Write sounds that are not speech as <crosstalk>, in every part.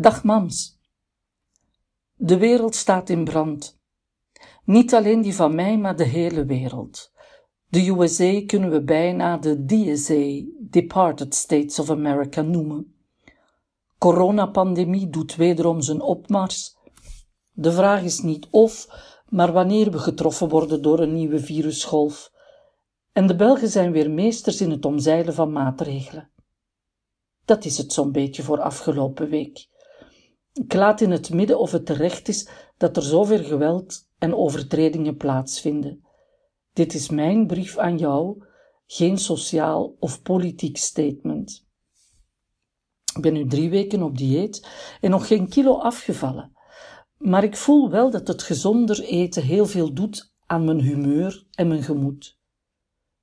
Dag mams. De wereld staat in brand. Niet alleen die van mij, maar de hele wereld. De USA kunnen we bijna de DSA, Departed States of America, noemen. Coronapandemie doet wederom zijn opmars. De vraag is niet of, maar wanneer we getroffen worden door een nieuwe virusgolf. En de Belgen zijn weer meesters in het omzeilen van maatregelen. Dat is het zo'n beetje voor afgelopen week. Ik laat in het midden of het terecht is dat er zoveel geweld en overtredingen plaatsvinden. Dit is mijn brief aan jou, geen sociaal of politiek statement. Ik ben nu drie weken op dieet en nog geen kilo afgevallen. Maar ik voel wel dat het gezonder eten heel veel doet aan mijn humeur en mijn gemoed.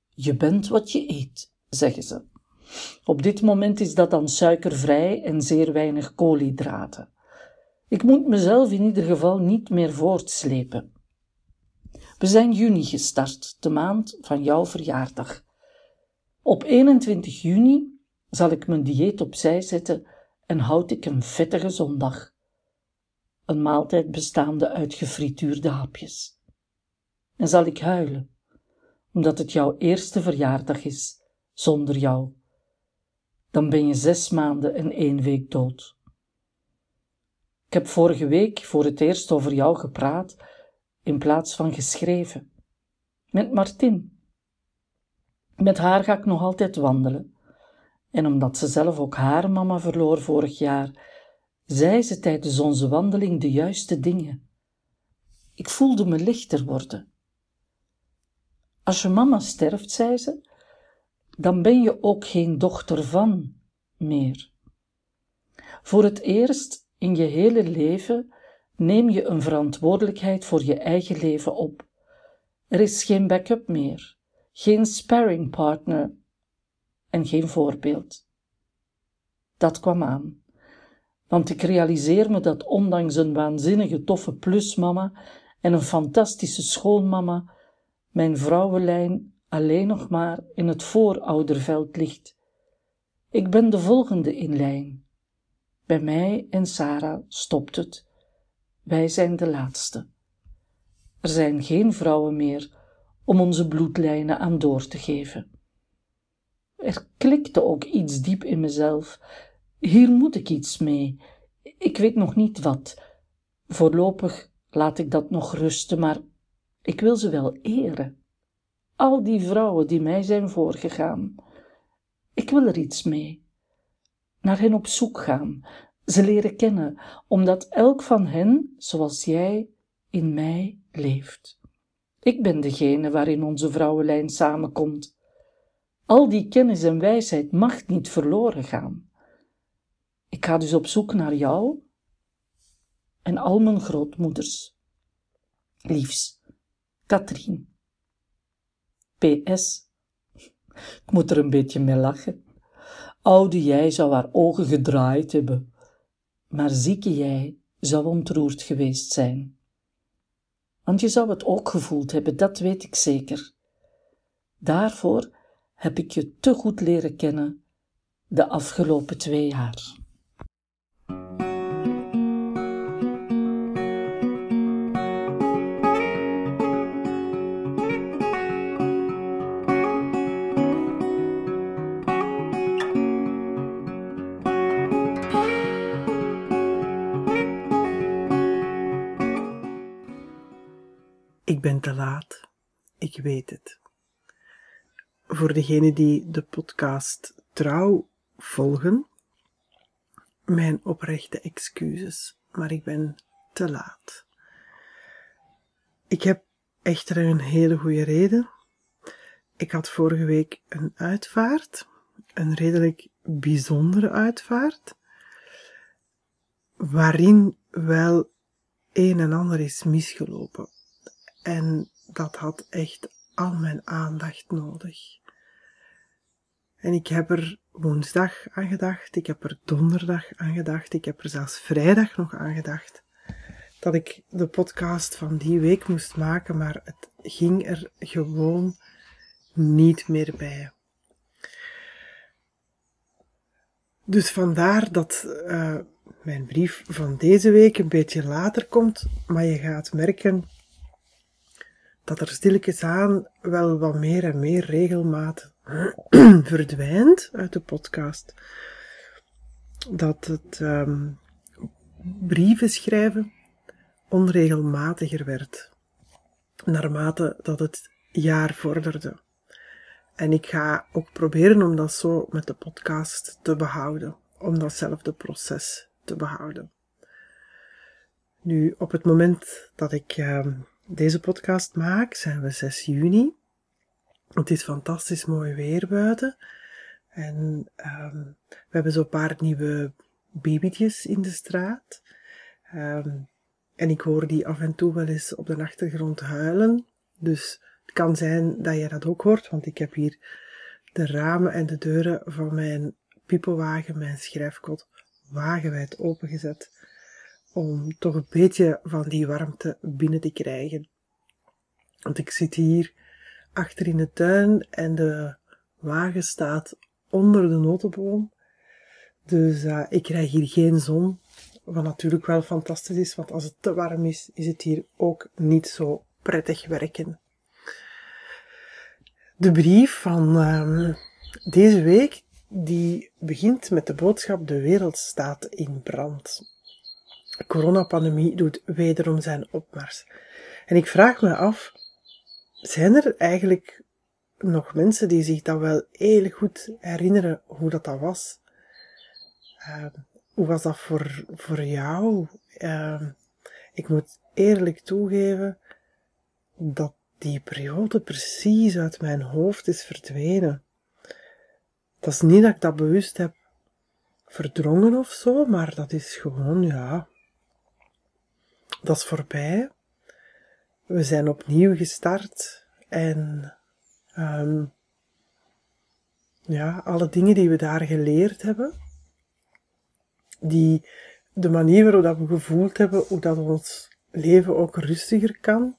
Je bent wat je eet, zeggen ze. Op dit moment is dat dan suikervrij en zeer weinig koolhydraten. Ik moet mezelf in ieder geval niet meer voortslepen. We zijn juni gestart, de maand van jouw verjaardag. Op 21 juni zal ik mijn dieet opzij zetten en houd ik een vettige zondag. Een maaltijd bestaande uit gefrituurde hapjes. En zal ik huilen, omdat het jouw eerste verjaardag is, zonder jou. Dan ben je zes maanden en één week dood. Ik heb vorige week voor het eerst over jou gepraat in plaats van geschreven. Met Martin. Met haar ga ik nog altijd wandelen. En omdat ze zelf ook haar mama verloor vorig jaar, zei ze tijdens onze wandeling de juiste dingen. Ik voelde me lichter worden. Als je mama sterft, zei ze, dan ben je ook geen dochter van meer. Voor het eerst in je hele leven neem je een verantwoordelijkheid voor je eigen leven op. Er is geen backup meer, geen sparring partner en geen voorbeeld. Dat kwam aan, want ik realiseer me dat ondanks een waanzinnige toffe plusmama en een fantastische schoonmama, mijn vrouwenlijn alleen nog maar in het voorouderveld ligt. Ik ben de volgende in lijn. Bij mij en Sarah stopt het. Wij zijn de laatste. Er zijn geen vrouwen meer om onze bloedlijnen aan door te geven. Er klikte ook iets diep in mezelf. Hier moet ik iets mee. Ik weet nog niet wat. Voorlopig laat ik dat nog rusten, maar ik wil ze wel eren. Al die vrouwen die mij zijn voorgegaan. Ik wil er iets mee naar hen op zoek gaan, ze leren kennen, omdat elk van hen, zoals jij, in mij leeft. Ik ben degene waarin onze vrouwenlijn samenkomt. Al die kennis en wijsheid mag niet verloren gaan. Ik ga dus op zoek naar jou en al mijn grootmoeders. Liefs, Katrien. PS. Ik moet er een beetje mee lachen. Oude jij zou haar ogen gedraaid hebben, maar zieke jij zou ontroerd geweest zijn. Want je zou het ook gevoeld hebben, dat weet ik zeker. Daarvoor heb ik je te goed leren kennen de afgelopen twee jaar. Weet het. Voor degenen die de podcast trouw volgen, mijn oprechte excuses, maar ik ben te laat. Ik heb echter een hele goede reden. Ik had vorige week een uitvaart, een redelijk bijzondere uitvaart, waarin wel een en ander is misgelopen. En dat had echt al mijn aandacht nodig. En ik heb er woensdag aan gedacht, ik heb er donderdag aan gedacht, ik heb er zelfs vrijdag nog aan gedacht dat ik de podcast van die week moest maken, maar het ging er gewoon niet meer bij. Dus vandaar dat uh, mijn brief van deze week een beetje later komt, maar je gaat merken dat er stilletjes aan wel wat meer en meer regelmaat <clears throat> verdwijnt uit de podcast. Dat het um, brieven schrijven onregelmatiger werd, naarmate dat het jaar vorderde. En ik ga ook proberen om dat zo met de podcast te behouden, om datzelfde proces te behouden. Nu, op het moment dat ik uh, deze podcast maak, zijn we 6 juni. Het is fantastisch mooi weer buiten. En um, we hebben zo'n paar nieuwe babytjes in de straat. Um, en ik hoor die af en toe wel eens op de achtergrond huilen. Dus het kan zijn dat je dat ook hoort, want ik heb hier de ramen en de deuren van mijn piepelwagen, mijn schrijfkot, wagenwijd opengezet. Om toch een beetje van die warmte binnen te krijgen. Want ik zit hier achter in de tuin en de wagen staat onder de notenboom. Dus uh, ik krijg hier geen zon. Wat natuurlijk wel fantastisch is, want als het te warm is, is het hier ook niet zo prettig werken. De brief van um, deze week, die begint met de boodschap de wereld staat in brand. De coronapandemie doet wederom zijn opmars. En ik vraag me af, zijn er eigenlijk nog mensen die zich dan wel heel goed herinneren hoe dat, dat was? Uh, hoe was dat voor, voor jou? Uh, ik moet eerlijk toegeven dat die periode precies uit mijn hoofd is verdwenen. Dat is niet dat ik dat bewust heb verdrongen of zo, maar dat is gewoon, ja, dat is voorbij. We zijn opnieuw gestart en um, ja, alle dingen die we daar geleerd hebben, die de manier waarop dat we gevoeld hebben, hoe dat ons leven ook rustiger kan,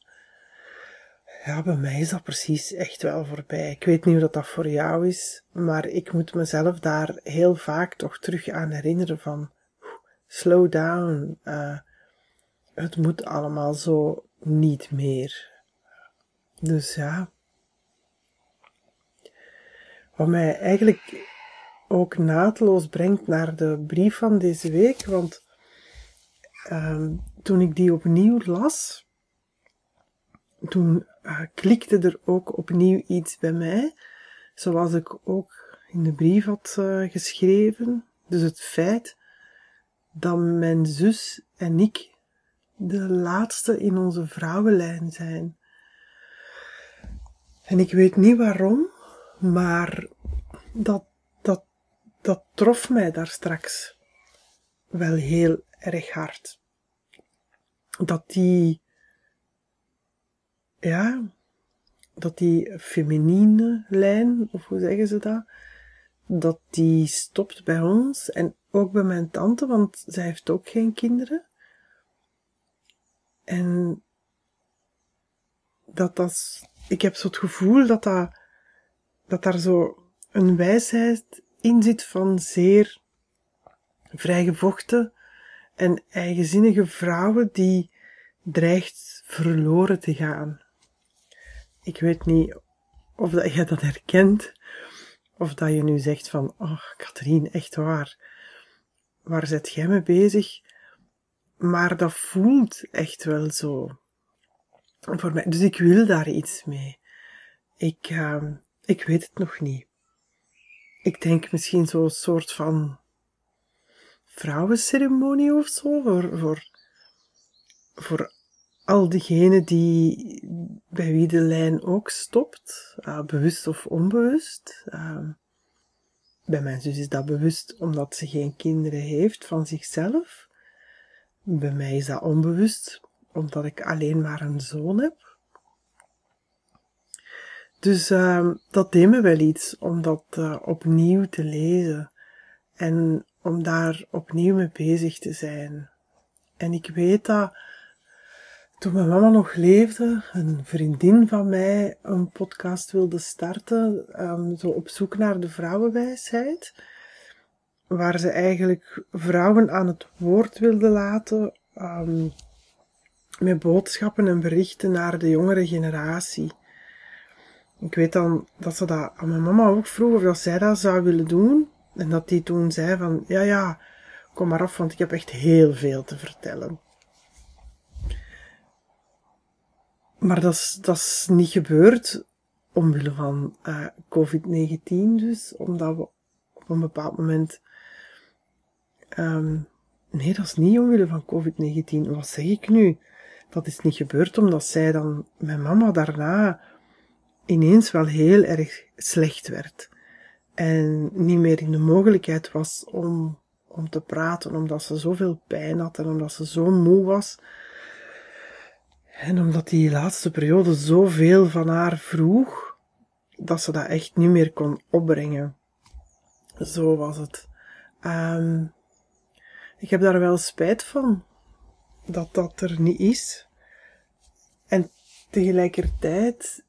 ja, bij mij is dat precies echt wel voorbij. Ik weet niet hoe dat, dat voor jou is, maar ik moet mezelf daar heel vaak toch terug aan herinneren van slow down. Uh, het moet allemaal zo niet meer. Dus ja. Wat mij eigenlijk ook naadloos brengt naar de brief van deze week, want um, toen ik die opnieuw las, toen uh, klikte er ook opnieuw iets bij mij, zoals ik ook in de brief had uh, geschreven. Dus het feit dat mijn zus en ik de laatste in onze vrouwenlijn zijn. En ik weet niet waarom, maar dat, dat, dat trof mij daar straks wel heel erg hard. Dat die ja, dat die feminine lijn, of hoe zeggen ze dat, dat die stopt bij ons en ook bij mijn tante, want zij heeft ook geen kinderen. En dat dat, ik heb zo het gevoel dat dat, dat daar zo een wijsheid in zit van zeer vrijgevochten en eigenzinnige vrouwen die dreigt verloren te gaan. Ik weet niet of dat je dat herkent, of dat je nu zegt van, oh, Katrien, echt waar, waar zit jij mee bezig? Maar dat voelt echt wel zo. Voor mij. Dus ik wil daar iets mee. Ik, uh, ik weet het nog niet. Ik denk misschien zo'n soort van vrouwenceremonie of zo, voor, voor, voor al diegenen die, bij wie de lijn ook stopt, uh, bewust of onbewust. Uh, bij mijn zus is dat bewust omdat ze geen kinderen heeft van zichzelf. Bij mij is dat onbewust omdat ik alleen maar een zoon heb. Dus uh, dat deed me wel iets om dat uh, opnieuw te lezen en om daar opnieuw mee bezig te zijn. En ik weet dat toen mijn mama nog leefde, een vriendin van mij een podcast wilde starten, um, zo op zoek naar de vrouwenwijsheid. Waar ze eigenlijk vrouwen aan het woord wilde laten, um, met boodschappen en berichten naar de jongere generatie. Ik weet dan dat ze dat aan mijn mama ook vroeg of dat zij dat zou willen doen. En dat die toen zei van, ja ja, kom maar af, want ik heb echt heel veel te vertellen. Maar dat is, dat is niet gebeurd omwille van uh, COVID-19 dus, omdat we op een bepaald moment... Um, nee, dat is niet omwille van COVID-19. Wat zeg ik nu? Dat is niet gebeurd omdat zij dan, mijn mama daarna, ineens wel heel erg slecht werd. En niet meer in de mogelijkheid was om, om te praten, omdat ze zoveel pijn had en omdat ze zo moe was. En omdat die laatste periode zoveel van haar vroeg, dat ze dat echt niet meer kon opbrengen. Zo was het. Um, ik heb daar wel spijt van dat dat er niet is. En tegelijkertijd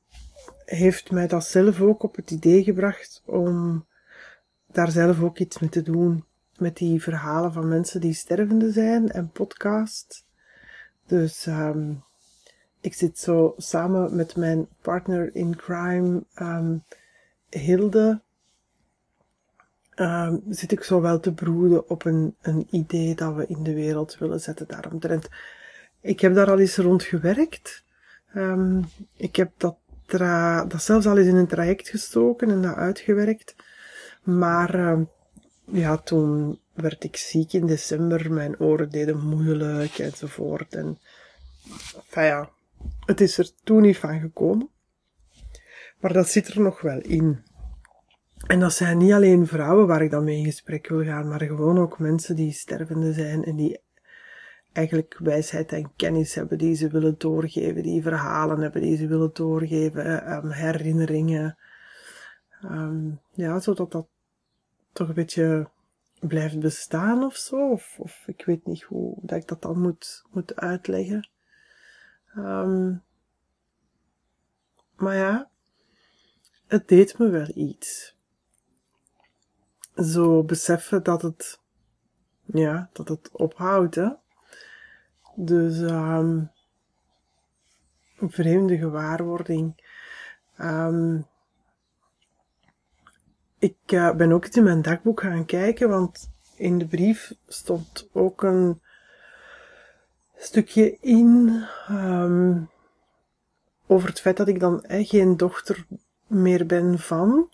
heeft mij dat zelf ook op het idee gebracht om daar zelf ook iets mee te doen. Met die verhalen van mensen die stervende zijn en podcast. Dus um, ik zit zo samen met mijn partner in crime, um, Hilde, um, zit ik zo wel te broeden op een, een idee dat we in de wereld willen zetten daaromtrent. Ik heb daar al eens rond gewerkt. Um, ik heb dat, dat zelfs al eens in een traject gestoken en dat uitgewerkt. Maar uh, ja, toen werd ik ziek in december. Mijn oren deden moeilijk enzovoort. En ja, het is er toen niet van gekomen. Maar dat zit er nog wel in. En dat zijn niet alleen vrouwen waar ik dan mee in gesprek wil gaan, maar gewoon ook mensen die stervende zijn en die eigenlijk wijsheid en kennis hebben die ze willen doorgeven, die verhalen hebben die ze willen doorgeven, um, herinneringen. Um, ja, zodat dat toch een beetje blijft bestaan of zo. Of, ik weet niet hoe dat ik dat dan moet, moet uitleggen. Um, maar ja, het deed me wel iets. Zo beseffen dat het, ja, dat het ophoudt, hè. Dus, een vreemde gewaarwording. Um, ik uh, ben ook eens in mijn dagboek gaan kijken, want in de brief stond ook een stukje in um, over het feit dat ik dan eh, geen dochter meer ben van.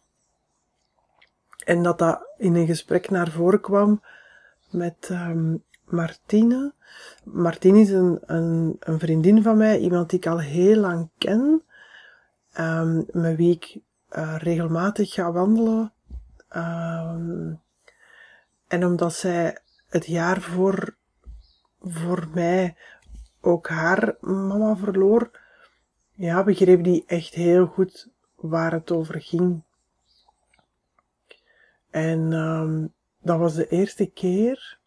En dat dat in een gesprek naar voren kwam met um, Martine. Martine is een, een, een, vriendin van mij, iemand die ik al heel lang ken, um, met wie ik uh, regelmatig ga wandelen. Um, en omdat zij het jaar voor, voor mij ook haar mama verloor, ja, begreep die echt heel goed waar het over ging. En um, dat was de eerste keer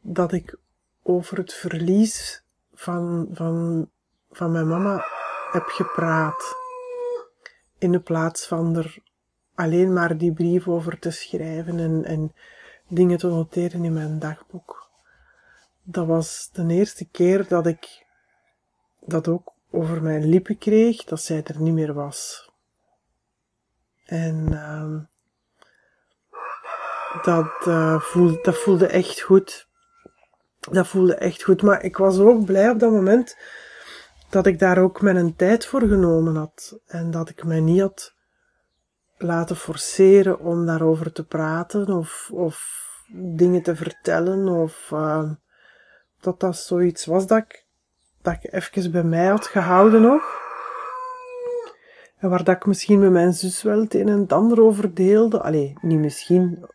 dat ik over het verlies van, van, van mijn mama heb gepraat. In de plaats van er alleen maar die brief over te schrijven en, en dingen te noteren in mijn dagboek. Dat was de eerste keer dat ik dat ook over mijn lippen kreeg, dat zij er niet meer was. En uh, dat, uh, voelde, dat voelde echt goed. Dat voelde echt goed. Maar ik was ook blij op dat moment dat ik daar ook mijn tijd voor genomen had. En dat ik mij niet had laten forceren om daarover te praten of, of dingen te vertellen. Of uh, dat dat zoiets was dat ik, dat ik even bij mij had gehouden nog. En waar dat ik misschien met mijn zus wel het een en ander over deelde. Allee, niet misschien,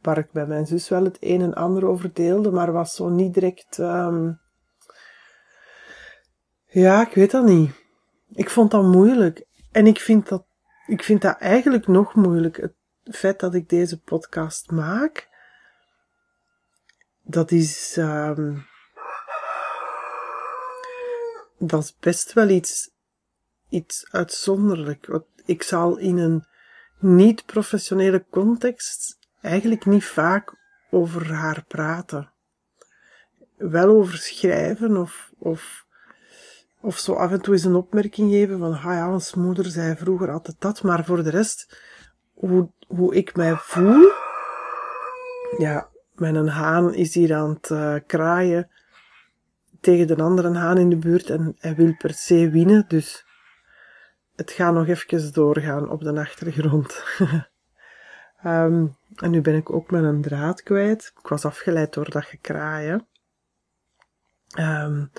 waar ik bij mijn zus wel het een en ander over deelde, maar was zo niet direct, um... ja, ik weet dat niet. Ik vond dat moeilijk. En ik vind dat, ik vind dat eigenlijk nog moeilijk. Het feit dat ik deze podcast maak, dat is, um... dat is best wel iets, iets uitzonderlijk. Ik zal in een niet-professionele context eigenlijk niet vaak over haar praten. Wel over schrijven of, of, of zo af en toe eens een opmerking geven van, ah ja, ons moeder zei vroeger altijd dat, maar voor de rest, hoe, hoe ik mij voel, ja, mijn haan is hier aan het uh, kraaien tegen de andere haan in de buurt en hij wil per se winnen, dus het gaat nog even doorgaan op de achtergrond. um, <laughs> en nu ben ik ook mijn draad kwijt. Ik was afgeleid door dat gekraaien. Um,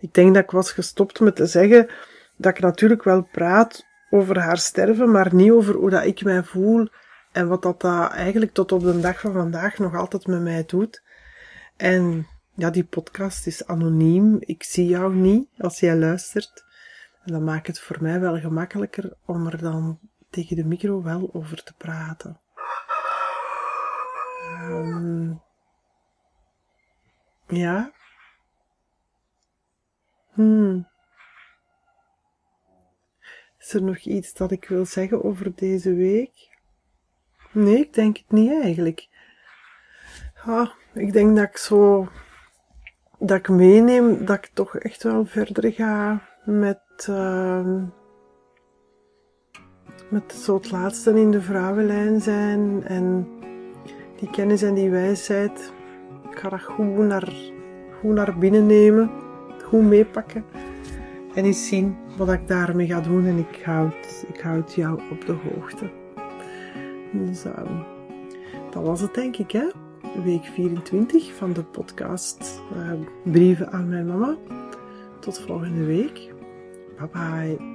ik denk dat ik was gestopt met te zeggen dat ik natuurlijk wel praat over haar sterven, maar niet over hoe dat ik mij voel en wat dat, dat eigenlijk tot op de dag van vandaag nog altijd met mij doet. En ja, die podcast is anoniem. Ik zie jou niet als jij luistert. En dat maakt het voor mij wel gemakkelijker om er dan tegen de micro wel over te praten. Um, ja. Hmm. Is er nog iets dat ik wil zeggen over deze week? Nee, ik denk het niet eigenlijk. Ah, ik denk dat ik zo, dat ik meeneem dat ik toch echt wel verder ga met, uh, met zo het laatste in de vrouwenlijn zijn en die kennis en die wijsheid. Ik ga dat goed naar, goed naar binnen nemen, goed meepakken en eens zien wat ik daarmee ga doen en ik houd, ik houd jou op de hoogte. Dus dat was het denk ik hè week 24 van de podcast uh, Brieven aan mijn mama. Tot volgende week. Bye bye.